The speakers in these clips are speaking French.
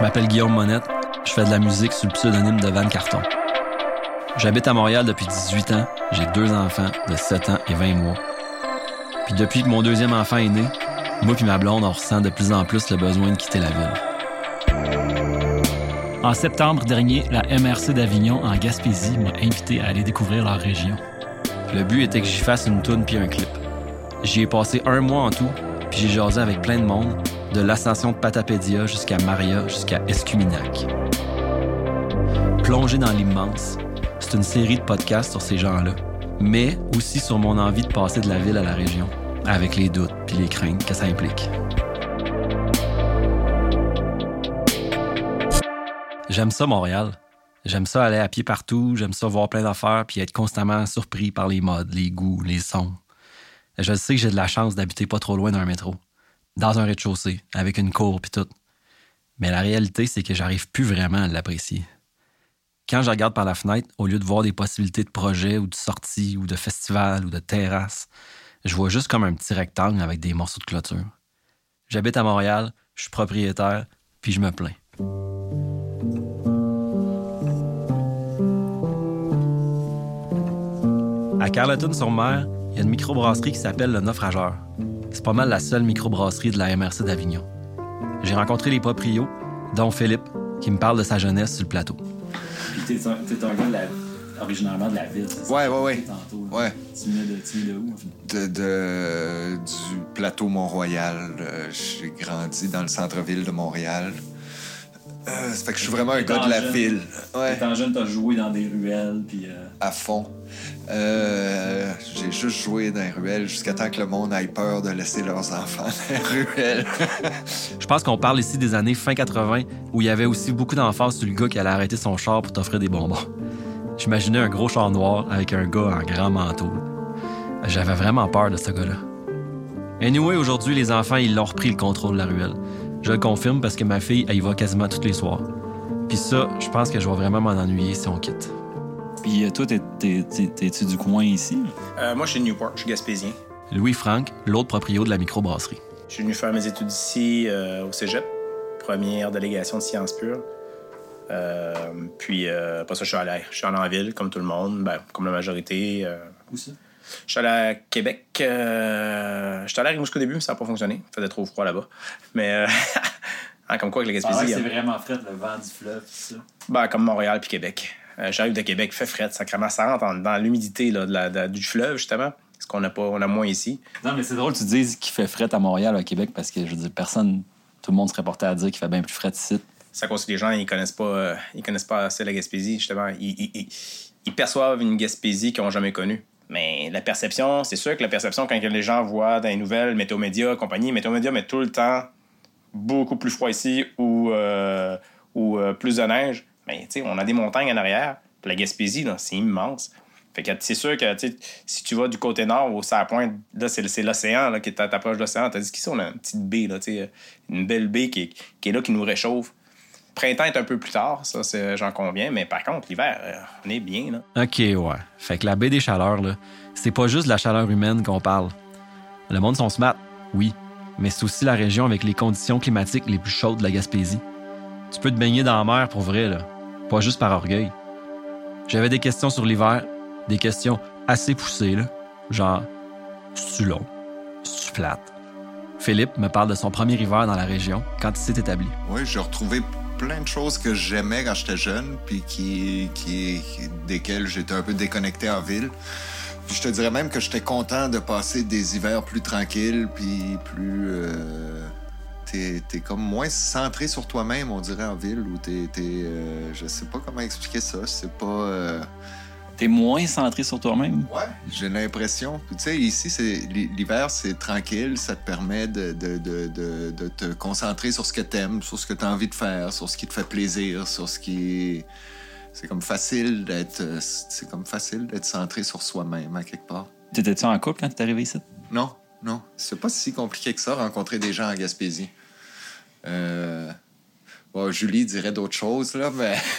Je m'appelle Guillaume Monette. Je fais de la musique sous le pseudonyme de Van Carton. J'habite à Montréal depuis 18 ans. J'ai deux enfants de 7 ans et 20 mois. Puis depuis que mon deuxième enfant est né, moi et ma blonde, on ressent de plus en plus le besoin de quitter la ville. En septembre dernier, la MRC d'Avignon en Gaspésie m'a invité à aller découvrir leur région. Le but était que j'y fasse une toune puis un clip. J'y ai passé un mois en tout, puis j'ai jasé avec plein de monde, de l'ascension de Patapédia jusqu'à Maria, jusqu'à Escuminac. Plongé dans l'immense, c'est une série de podcasts sur ces gens-là, mais aussi sur mon envie de passer de la ville à la région, avec les doutes puis les craintes que ça implique. J'aime ça, Montréal. J'aime ça aller à pied partout, j'aime ça voir plein d'affaires puis être constamment surpris par les modes, les goûts, les sons. Je sais que j'ai de la chance d'habiter pas trop loin d'un métro, dans un rez-de-chaussée, avec une cour puis tout. Mais la réalité, c'est que j'arrive plus vraiment à l'apprécier. Quand je regarde par la fenêtre, au lieu de voir des possibilités de projets ou de sorties ou de festivals ou de terrasses, je vois juste comme un petit rectangle avec des morceaux de clôture. J'habite à Montréal, je suis propriétaire, puis je me plains. À Carleton-sur-Mer, il y a une microbrasserie qui s'appelle le Naufrageur. C'est pas mal la seule microbrasserie de la MRC d'Avignon. J'ai rencontré les proprios, dont Philippe, qui me parle de sa jeunesse sur le plateau. Puis t'es un, t'es un gars de la- originairement de la ville, c'est? Ouais, ouais, ouais. Tantôt. Ouais. Tu venais de, tu venais de où? en fait? De, de- du plateau Mont-Royal. Euh, J'ai grandi dans le centre-ville de Montréal. Euh, ça fait que je suis vraiment un gars de la jeune. ville. Ouais, Étant jeune, t'as joué dans des ruelles, puis... euh, à fond. Euh, J'ai juste joué dans les ruelles jusqu'à temps que le monde ait peur de laisser leurs enfants dans les ruelles. Je pense qu'on parle ici des années fin 80 où il y avait aussi beaucoup d'emphase sur le gars qui allait arrêter son char pour t'offrir des bonbons. J'imaginais un gros char noir avec un gars en grand manteau. J'avais vraiment peur de ce gars-là. Anyway, aujourd'hui, les enfants, ils l'ont repris le contrôle de la ruelle. Je le confirme parce que ma fille, elle y va quasiment tous les soirs. Puis ça, je pense que je vais vraiment m'en ennuyer si on quitte. Puis euh, toi, t'es- t'es- t'es- t'es-tu du coin ici? Euh, moi, je suis de Newport, je suis gaspésien. Louis-Franck, l'autre proprio de la microbrasserie. Je suis venu faire mes études ici euh, au cégep, première délégation de sciences pures. Euh, puis euh, après ça, je suis allé, je suis allé en ville, comme tout le monde, ben, comme la majorité. euh. Où ça? je suis allé à Québec. Euh, je suis allé à Rimouski au début, mais ça n'a pas fonctionné. Il faisait trop froid là-bas. Mais euh, ah, comme quoi, avec la Ah ouais, Gaspésie, c'est hein. vraiment frais, le vent du fleuve, tout ça. ben, comme Montréal puis Québec. Euh, J'arrive de Québec, fait frais, sacrément. Ça rentre en- dans l'humidité du fleuve, justement. Ce qu'on n'a pas, on a moins ici. Non, mais c'est drôle que tu dises qu'il fait fret à Montréal, à Québec, parce que, je veux dire, personne, tout le monde serait porté à dire qu'il fait bien plus fret ici. C'est à cause que les gens ils connaissent pas euh, ils connaissent pas assez la Gaspésie justement ils, ils- ils- ils perçoivent une Gaspésie qu'ils n'ont jamais connue mais la perception c'est sûr que la perception quand les gens voient dans les nouvelles météo média compagnie météo média met tout le temps beaucoup plus froid ici ou euh, ou euh, plus de neige sais on a des montagnes en arrière la Gaspésie c'est immense fait que c'est sûr que si tu vas du côté nord ou ça pointe là c'est l'océan qui est à ta proche de l'océan tandis qu'ici on a une petite baie là une belle baie qui est, là qui nous réchauffe printemps est un peu plus tard, ça, j'en conviens, mais par contre, l'hiver, euh, on est bien, là. OK, ouais. Fait que la baie des chaleurs, là, c'est pas juste la chaleur humaine qu'on parle. Le monde sont smart, oui, mais c'est aussi la région avec les conditions climatiques les plus chaudes de la Gaspésie. Tu peux te baigner dans la mer pour vrai, là. Pas juste par orgueil. J'avais des questions sur l'hiver, des questions assez poussées, là. Genre, c'est-tu long? C'est-tu flat? Philippe me parle de son premier hiver dans la région quand il s'est établi. Oui, j'ai retrouvé plein de choses que j'aimais quand j'étais jeune, puis qui, desquelles j'étais un peu déconnecté en ville. Je te dirais même que j'étais content de passer des hivers plus tranquilles, puis plus... euh, t'es, t'es comme moins centré sur toi-même, on dirait, en ville, où t'es... euh, je sais pas comment expliquer ça, c'est pas... euh, T'es moins centré sur toi-même? Ouais, j'ai l'impression. Tu sais, ici, l'hiver, c'est tranquille. Ça te permet de, de, de, de, de te concentrer sur ce que t'aimes, sur ce que t'as envie de faire, sur ce qui te fait plaisir, sur ce qui... C'est comme facile d'être... C'est comme facile d'être centré sur soi-même, à quelque part. T'étais-tu en couple quand t'es arrivé ici? Non, non. C'est pas si compliqué que ça, rencontrer des gens en Gaspésie. Euh... Bon, Julie dirait d'autres choses, là, mais...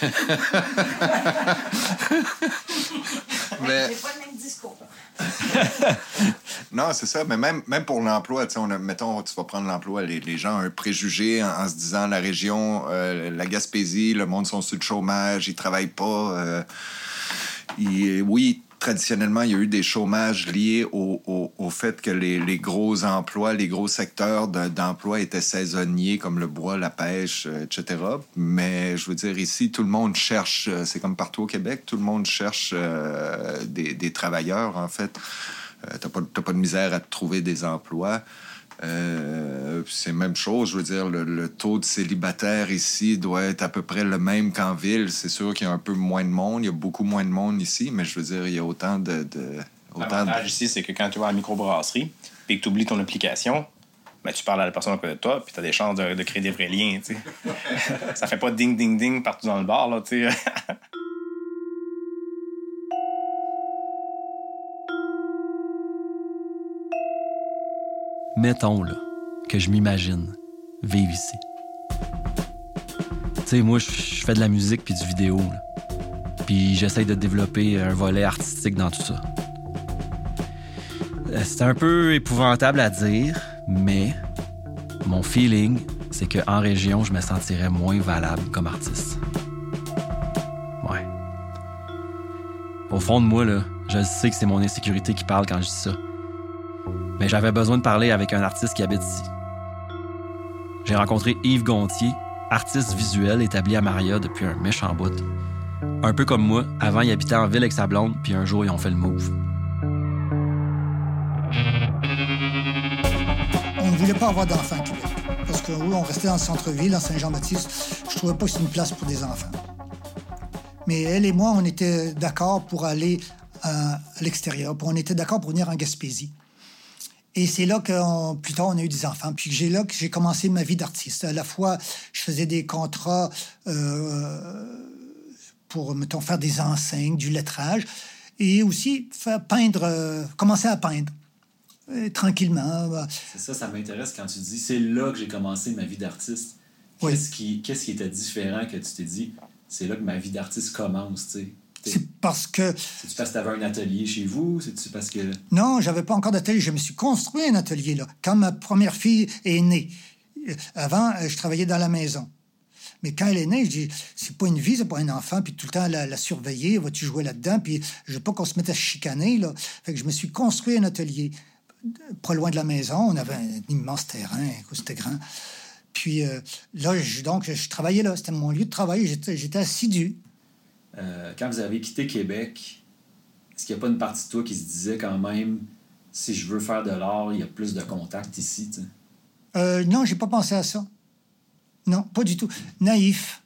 mais... C'est pas le même discours. non, c'est ça. Mais même, même pour l'emploi, on a, mettons, tu vas prendre l'emploi, les, les, gens ont un préjugé en, se disant la région, euh, la Gaspésie, le monde sont sur le chômage, ils travaillent pas. Euh, oui, traditionnellement, il y a eu des chômages liés au, au, fait que les, les, gros emplois, les gros secteurs d'emploi étaient saisonniers, comme le bois, la pêche, euh, etc. Mais je veux dire, ici, tout le monde cherche, euh, c'est comme partout au Québec, tout le monde cherche euh, des, des, travailleurs, en fait. Euh, tu n'as pas, pas, de misère à trouver des emplois. Euh, c'est même chose, je veux dire, le, taux de célibataire ici doit être à peu près le même qu'en ville. C'est sûr qu'il y a un peu moins de monde, il y a beaucoup moins de monde ici, mais je veux dire, il y a autant de. de L'avantage ici, c'est que quand tu vas à la microbrasserie et que tu oublies ton application, ben, tu parles à la personne à de toi, puis tu as des chances de, créer des vrais liens. Ça fait pas ding, ding, ding partout dans le bar. Là, mettons là, que je m'imagine vivre ici. Tu sais, moi, je fais de la musique puis du vidéo. Puis j'essaye de développer un volet artistique dans tout ça. Euh, c'est un peu épouvantable à dire, mais mon feeling, c'est qu'en région, je me sentirais moins valable comme artiste. Ouais. Au fond de moi, là, je sais que c'est mon insécurité qui parle quand je dis ça mais j'avais besoin de parler avec un artiste qui habite ici. J'ai rencontré Yves Gontier, artiste visuel établi à Maria depuis un méchant bout. Un peu comme moi, avant il habitait en ville avec sa blonde, puis un jour ils ont fait le move. On ne voulait pas avoir d'enfants à Québec. Parce que oui, on restait dans le centre-ville, à Saint-Jean-Baptiste. Je trouvais pas que c'était une place pour des enfants. Mais elle et moi, on était d'accord pour aller à l'extérieur. On était d'accord pour venir en Gaspésie. Et c'est là que plus tard on a eu des enfants. Puis j'ai là que j'ai commencé ma vie d'artiste. À la fois, je faisais des contrats euh, pour mettons faire des enseignes, du lettrage, et aussi faire peindre, euh, commencer à peindre euh, tranquillement. C'est ça, ça m'intéresse quand tu dis c'est là que j'ai commencé ma vie d'artiste. Qu'est-ce qui, qu'est-ce qui était différent que tu t'es dit c'est là que ma vie d'artiste commence, tu sais? C'est parce que. C'est-tu parce que tu avais un atelier chez vous? C'est-tu parce que. Non, j'avais pas encore d'atelier. Je me suis construit un atelier, là, quand ma première fille est née. Avant, je travaillais dans la maison. Mais quand elle est née, je dis, c'est pas une vie, c'est pas un enfant, puis tout le temps la, la surveiller, vas-tu jouer là-dedans, puis je veux pas qu'on se mette à chicaner, là. Fait que je me suis construit un atelier pas loin de la maison. On avait un immense terrain, c'était grand. Puis euh, là, je, donc, je travaillais là, c'était mon lieu de travail, j'étais assidu. Euh, quand vous avez quitté Québec, est-ce qu'il n'y a pas une partie de toi qui se disait quand même, si je veux faire de l'art, il y a plus de contacts ici? Euh, non, j'ai pas pensé à ça. Non, pas du tout. Naïf.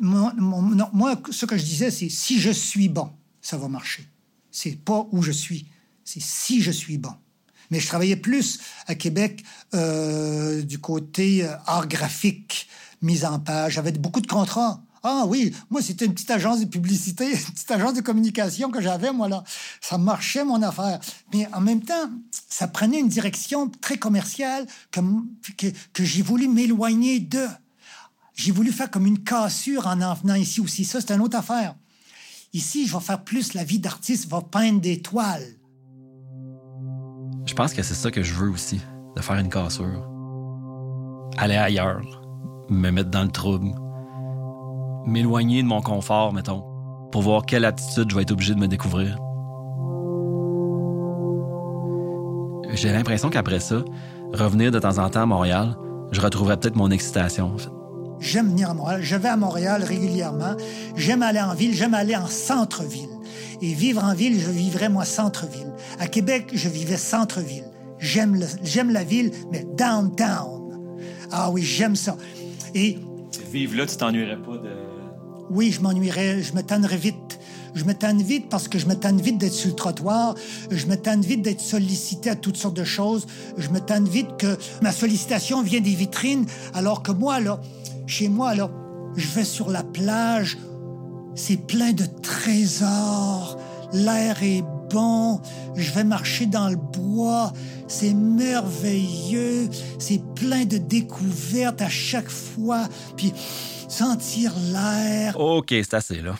non, moi, ce que je disais, c'est si je suis bon, ça va marcher. C'est pas où je suis, c'est si je suis bon. Mais je travaillais plus à Québec euh, du côté euh, art graphique, mise en page. J'avais beaucoup de contrats. Ah oui, moi, c'était une petite agence de publicité, une petite agence de communication que j'avais, moi, là. Ça marchait, mon affaire. Mais en même temps, ça prenait une direction très commerciale que, que, j'ai voulu m'éloigner de. J'ai voulu faire comme une cassure en en venant ici aussi. Ça, c'est une autre affaire. Ici, je vais faire plus la vie d'artiste, je vais peindre des toiles. Je pense que c'est ça que je veux aussi, de faire une cassure. Aller ailleurs, me mettre dans le trouble m'éloigner de mon confort, mettons, pour voir quelle attitude je vais être obligé de me découvrir. J'ai l'impression qu'après ça, revenir de temps en temps à Montréal, je retrouverais peut-être mon excitation, en fait. J'aime venir à Montréal. Je vais à Montréal régulièrement. J'aime aller en ville. J'aime aller en centre-ville. Et vivre en ville, je vivrais, moi, centre-ville. À Québec, je vivais centre-ville. J'aime, j'aime la ville, mais downtown. Ah oui, j'aime ça. Et... Vivre là, tu t'ennuierais pas de oui, je m'ennuierais, je me tannerais vite. Je me tanne vite parce que je me tanne vite d'être sur le trottoir. Je me tanne vite d'être sollicité à toutes sortes de choses. Je me tanne vite que ma sollicitation vient des vitrines, alors que moi, là, chez moi, là, je vais sur la plage. C'est plein de trésors. L'air est bon. Je vais marcher dans le bois. C'est merveilleux. C'est plein de découvertes à chaque fois. Puis sentir l'air. OK, c'est assez, là.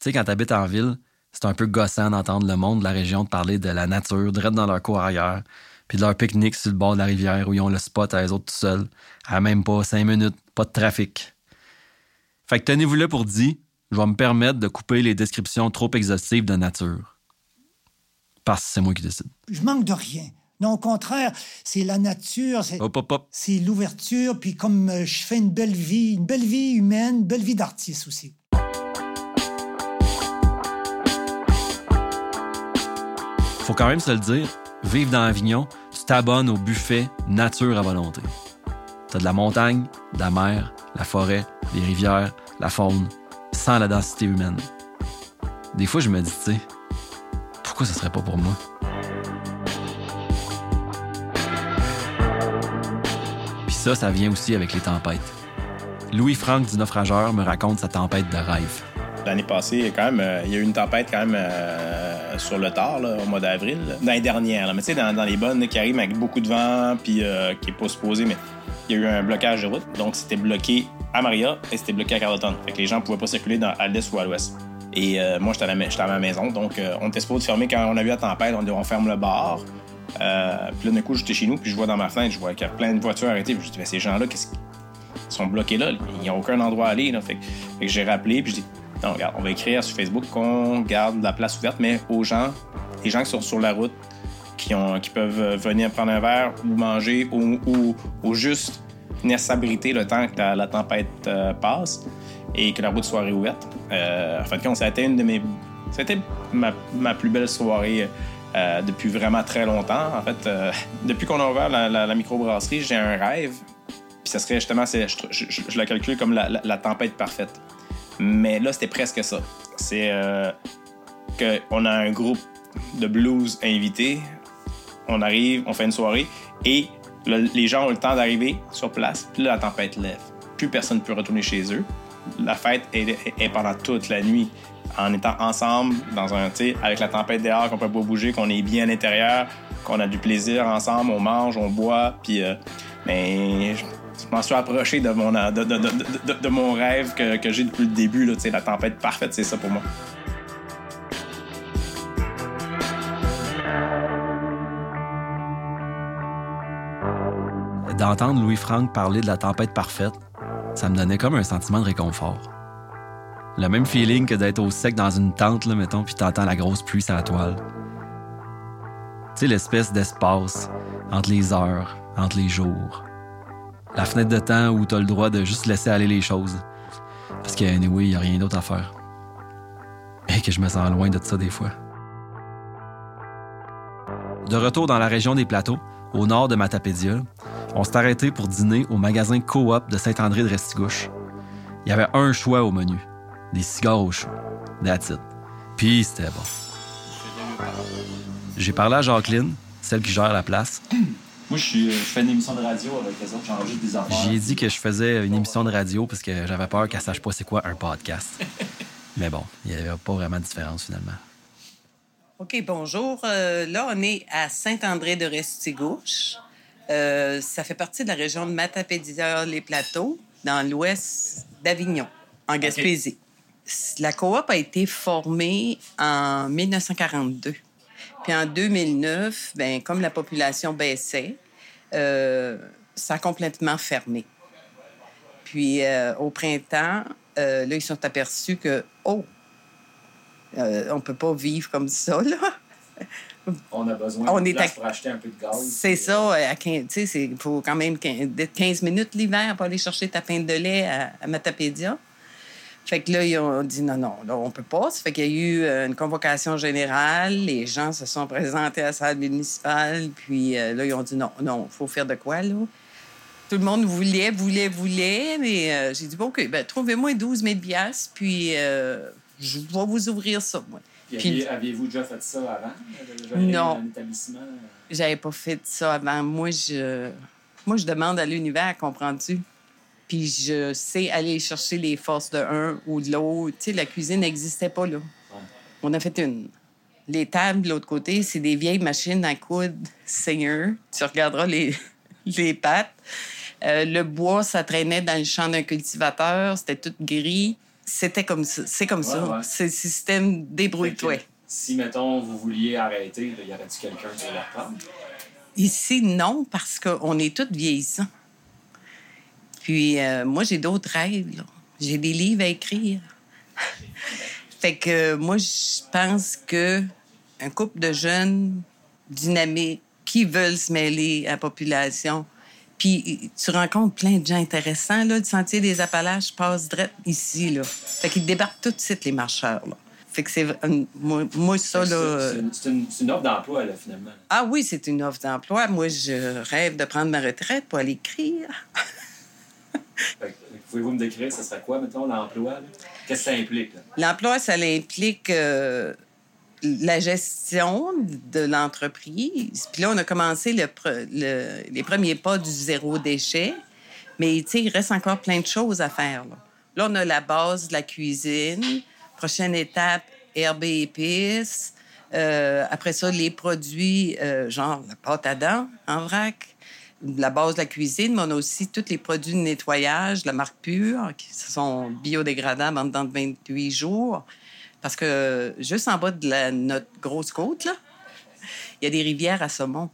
Tu sais, quand t'habites en ville, C'est un peu gossant d'entendre le monde de la région te parler de la nature, direct dans leur cour arrière, puis de leur pique-nique sur le bord de la rivière où ils ont le spot à eux autres tout seuls, à même pas cinq minutes, pas de trafic. Fait que tenez-vous là pour dire, je vais me permettre de couper les descriptions trop exhaustives de nature. Parce que c'est moi qui décide. Je manque de rien. Non, au contraire, c'est la nature, c'est Hop, hop, hop. c'est l'ouverture, puis comme euh, je fais une belle vie, une belle vie humaine, une belle vie d'artiste aussi. Faut quand même se le dire, vivre dans Avignon, tu t'abonnes au buffet nature à volonté. T'as de la montagne, de la mer, la forêt, les rivières, la faune, sans la densité humaine. Des fois, je me dis, tu sais, pourquoi ce serait pas pour moi? Puis ça, ça vient aussi avec les tempêtes. Louis-Franck du naufrageur me raconte sa tempête de rêve. L'année passée, quand même, euh, il y a eu une tempête quand même euh, sur le tard, au mois d'avril. dernières, là. mais tu sais, dans, les bonnes qui arrivent avec beaucoup de vent, puis euh, qui est pas supposé, mais il y a eu un blocage de route. Donc, c'était bloqué à Maria et c'était bloqué à Carleton. Fait les gens pouvaient pas circuler dans, à l'est ou à l'ouest. Et euh, moi, j'étais à, à ma maison, donc euh, on était supposé fermer quand on a vu la tempête. On on ferme le bar. Euh, puis là, d'un coup, j'étais chez nous, puis je vois dans ma fenêtre, je vois qu'il y a plein de voitures arrêtées. Puis je dis, Ben, ces gens-là, qu'est-ce qu'ils ils sont bloqués là? Il n'y a aucun endroit à aller. Fait, j'ai rappelé, puis je dis, non, regarde, on va écrire sur Facebook qu'on garde la place ouverte, mais aux gens, les gens qui sont sur la route, qui, peuvent venir prendre un verre ou manger ou, juste venir s'abriter le temps que la, tempête passe et que la route soit réouverte. Euh, en fin de compte, ça a été une de mes. Été ma, ma plus belle soirée euh, depuis vraiment très longtemps. En fait, euh, depuis qu'on a ouvert la, la- la microbrasserie, j'ai un rêve. Puis ça serait justement, je, la calcule comme la, tempête parfaite. Mais là, c'était presque ça. C'est qu'on a un groupe de blues invités. On arrive, on fait une soirée et le- les gens ont le temps d'arriver sur place. Puis là, la tempête lève. Plus personne ne peut retourner chez eux. La fête est, pendant toute la nuit. En étant ensemble, dans un, avec la tempête dehors, qu'on peut pas bouger, qu'on est bien à l'intérieur, qu'on a du plaisir ensemble, on mange, on boit, puis euh, mais je, m'en suis approché de mon, rêve que, j'ai depuis le début, la tempête parfaite, c'est ça pour moi. D'entendre Louis-Franck parler de la tempête parfaite, ça me donnait comme un sentiment de réconfort. Le même feeling que d'être au sec dans une tente, là, mettons, puis t'entends la grosse pluie sur la toile. Tu sais, l'espèce d'espace entre les heures, entre les jours. La fenêtre de temps où t'as le droit de juste laisser aller les choses. Parce qu'anyway, il y a rien d'autre à faire. Et que je me sens loin de ça des fois. De retour dans la région des plateaux, au nord de Matapédia, on s'est arrêté pour dîner au magasin Coop de Saint-André de Restigouche. Il y avait un choix au menu. Des cigares au chaud. That's it. Puis c'était bon. J'ai parlé à Jacqueline, celle qui gère la place. Moi, je, suis- je fais une émission de radio avec les autres, j'enregistre des affaires. J'y ai dit que je faisais une émission de radio parce que j'avais peur qu'elle sache pas c'est quoi un podcast. Mais bon, il n'y avait pas vraiment de différence finalement. OK, bonjour. Euh, là, on est à Saint-André de Restigouche. Euh, ça fait partie de la région de Matapédia-les-Plateaux, dans l'ouest d'Avignon, en Gaspésie. La coop a été formée en 1942. Puis en 2009, ben, comme la population baissait, euh, ça a complètement fermé. Puis euh, au printemps, là, ils sont aperçus que, oh, on peut pas vivre comme ça, là. On a besoin On de est place à- pour acheter un peu de gaz. C'est ça, à 15, tu sais, c'est- il faut quand même 15, d'être 15 minutes l'hiver pour aller chercher ta pinte de lait à, à Matapédia. Fait que là, ils ont dit non, non, là, on peut pas. Ça fait qu'il y a eu euh, une convocation générale. Les gens se sont présentés à la salle municipale. Puis euh, là, ils ont dit non, non, il faut faire de quoi, là? Tout le monde voulait, voulait, voulait. Mais euh, j'ai dit, bon, OK, ben, trouvez-moi 12 000 piastres, puis euh, je vais vous ouvrir ça, moi. Puis Puis- aviez- Aviez-vous déjà fait ça avant? gérer Non. Un établissement? J'avais pas fait ça avant. Moi, je, moi, je demande à l'univers, comprends-tu? Puis je sais aller chercher les forces de un ou de l'autre. Tu sais, la cuisine n'existait pas, là. On a fait une. Les tables, de l'autre côté, c'est des vieilles machines à coudre Seigneur. Tu regarderas les, les pattes. Euh, le bois, ça traînait dans le champ d'un cultivateur. C'était tout gris. C'était comme ça. C'est comme ça. Ouais. C'est le système débrouille-toi. Si, mettons, vous vouliez arrêter, là, y aurait-tu quelqu'un pour le reprendre? Ici, non, parce qu'on est tous vieillissants. Puis euh, moi, j'ai d'autres rêves. J'ai des livres à écrire. fait que euh, moi, je pense que un couple de jeunes dynamiques qui veulent se mêler à la population, puis tu rencontres plein de gens intéressants. Là, le Sentier des Appalaches passe direct ici. Là. Fait qu'ils débarquent tout de suite, les marcheurs. Là. Fait que c'est... Moi, moi, ça, là... c'est- euh, c'est une- offre d'emploi, là, finalement. ah oui, c'est une offre d'emploi. Moi, je rêve de prendre ma retraite pour aller écrire. Pouvez-vous me décrire, ce serait quoi, mettons, l'emploi? là? Qu'est-ce que ça implique? L'emploi, ça implique euh, la gestion de l'entreprise. Puis là, on a commencé les premiers pas du zéro déchet. Mais il reste encore plein de choses à faire. Là, on a la base de la cuisine. Prochaine étape, herbe et épices. Euh, après ça, les produits, euh, genre la pâte à dents en vrac. La base de la cuisine, mais on a aussi tous les produits de nettoyage, la marque pure, qui sont biodégradables en dedans de 28 jours. Parce que juste en bas de notre grosse côte, il y a des rivières à saumon.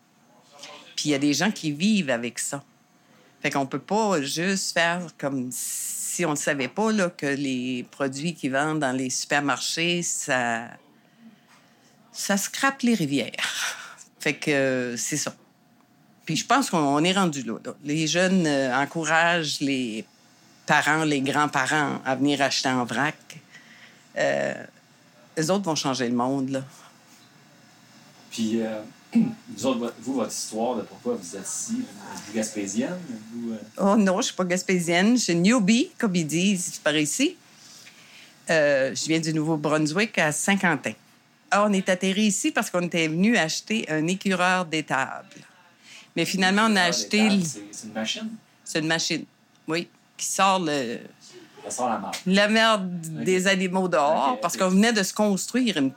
Puis il y a des gens qui vivent avec ça. Fait qu'on peut pas juste faire comme si on ne savait pas là, que les produits qu'ils vendent dans les supermarchés, ça, ça scrape les rivières. Fait que c'est ça. Puis je pense qu'on est rendu là, là. Les jeunes euh, encouragent les parents, les grands-parents à venir acheter en vrac. Euh, les autres vont changer le monde, là. Puis, euh, vous, autres, votre- vous, votre histoire de pourquoi vous êtes ici, êtes-vous gaspésienne? Vous, euh, Oh non, je suis pas gaspésienne. Je suis newbie, comme ils disent par ici. Euh, je viens du Nouveau-Brunswick à Saint-Quentin. Ah, on est atterri ici parce qu'on était venu acheter un écureur d'étable. Mais finalement, on a acheté... c'est une machine? C'est une machine, oui, qui sort le, Ça sort la merde des animaux dehors parce qu'on venait de se construire une,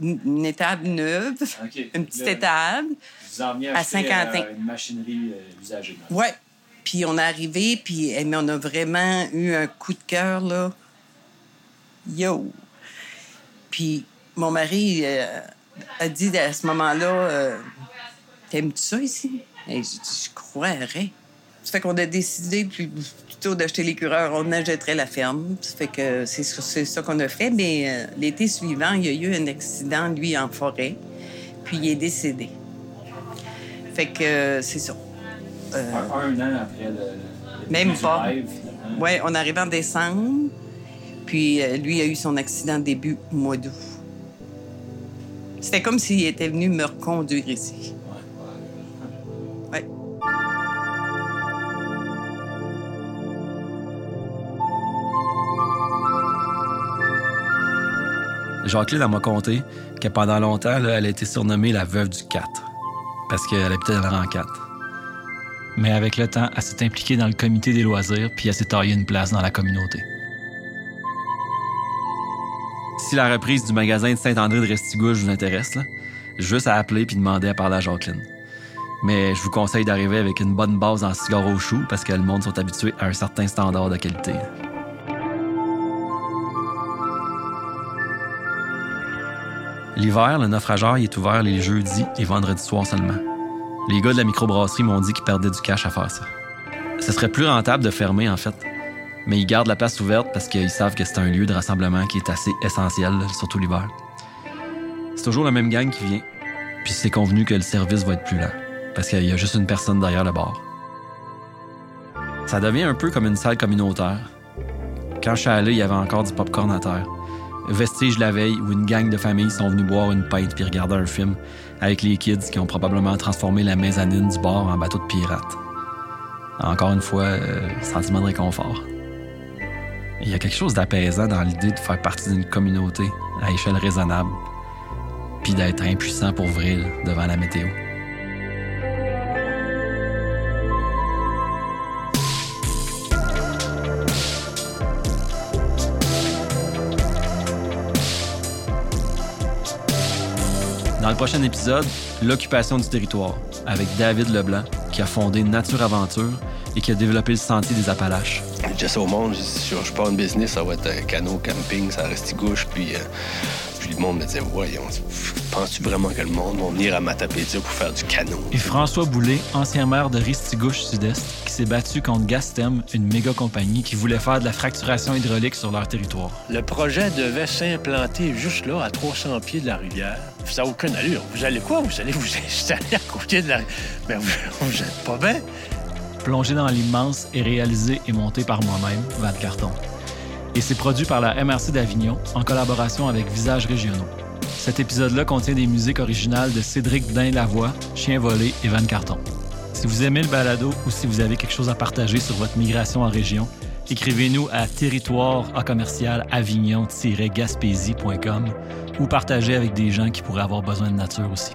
une- étable neuve, une petite Là, étable. Vous en venez à Saint-Quentin. euh, une machinerie euh, usagée. là. Ouais. Puis on est arrivé, puis eh, mais on a vraiment eu un coup de cœur, là. Yo! Puis mon mari euh, a dit à ce moment-là T'aimes-tu ça ici? Et j'ai dit Je croirais. Ça fait qu'on a décidé plutôt d'acheter l'écureur, on achèterait la ferme. Ça fait que c'est ça- c'est ça qu'on a fait. Mais euh, l'été suivant, il y a eu un accident, lui, en forêt. Puis il est décédé. Fait que euh, c'est ça. Euh, Un, an après le, le Même pas. finalement. Oui, on est arrivé en décembre. Puis lui a eu son accident début mois d'août. C'était comme s'il était venu me reconduire ici. Jacqueline, m'a conté que pendant longtemps, elle a été surnommée la veuve du 4 parce qu'elle habitait dans le rang 4. Mais avec le temps, elle s'est impliquée dans le comité des loisirs puis elle s'est taillée une place dans la communauté. Si la reprise du magasin de Saint-André de Restigouche vous intéresse, là, juste à appeler puis demander à parler à Jacqueline. Mais je vous conseille d'arriver avec une bonne base en cigare au chou parce que le monde sont habitués à un certain standard de qualité. L'hiver, le naufrageur est ouvert les jeudis et vendredis soirs seulement. Les gars de la microbrasserie m'ont dit qu'ils perdaient du cash à faire ça. Ce serait plus rentable de fermer, en fait. Mais ils gardent la place ouverte parce qu'ils savent que c'est un lieu de rassemblement qui est assez essentiel, surtout l'hiver. C'est toujours la même gang qui vient. Puis c'est convenu que le service va être plus lent. Parce qu'il y a juste une personne derrière le bar. Ça devient un peu comme une salle communautaire. Quand je suis allé, il y avait encore du popcorn à terre. Vestige la veille où une gang de familles sont venus boire une pinte puis regarder un film avec les kids qui ont probablement transformé la mezzanine du bar en bateau de pirate. Encore une fois, euh, sentiment de réconfort. Il y a quelque chose d'apaisant dans l'idée de faire partie d'une communauté à échelle raisonnable, puis d'être impuissant pour vrai devant la météo. Dans le prochain épisode, l'occupation du territoire, avec David Leblanc, qui a fondé Nature Aventure et qui a développé le Sentier des Appalaches. je dis au monde, je, dis, je, je pars une business, ça va être un canot camping, ça reste gauche, puis, euh, puis le monde me disait, voyons, penses-tu vraiment que le monde va venir à Matapédia pour faire du canot? Et François Boulay, ancien maire de Ristigouche Sud-Est, qui s'est battu contre Gastem, une méga compagnie qui voulait faire de la fracturation hydraulique sur leur territoire. Le projet devait s'implanter juste là, à 300 pieds de la rivière. Ça n'a aucune allure. Vous allez quoi? Vous allez vous installer à côté de la... Mais vous, vous êtes pas bien? Plongé dans l'immense et réalisé et monté par moi-même, Van Carton. Et c'est produit par la MRC d'Avignon en collaboration avec Visages Régionaux. Cet épisode-là contient des musiques originales de Cédric Dain-Lavoie, Chien volé et Van Carton. Si vous aimez le balado ou si vous avez quelque chose à partager sur votre migration en région, écrivez-nous à territoire à commercial avignon-gaspésie.com ou partagez avec des gens qui pourraient avoir besoin de nature aussi.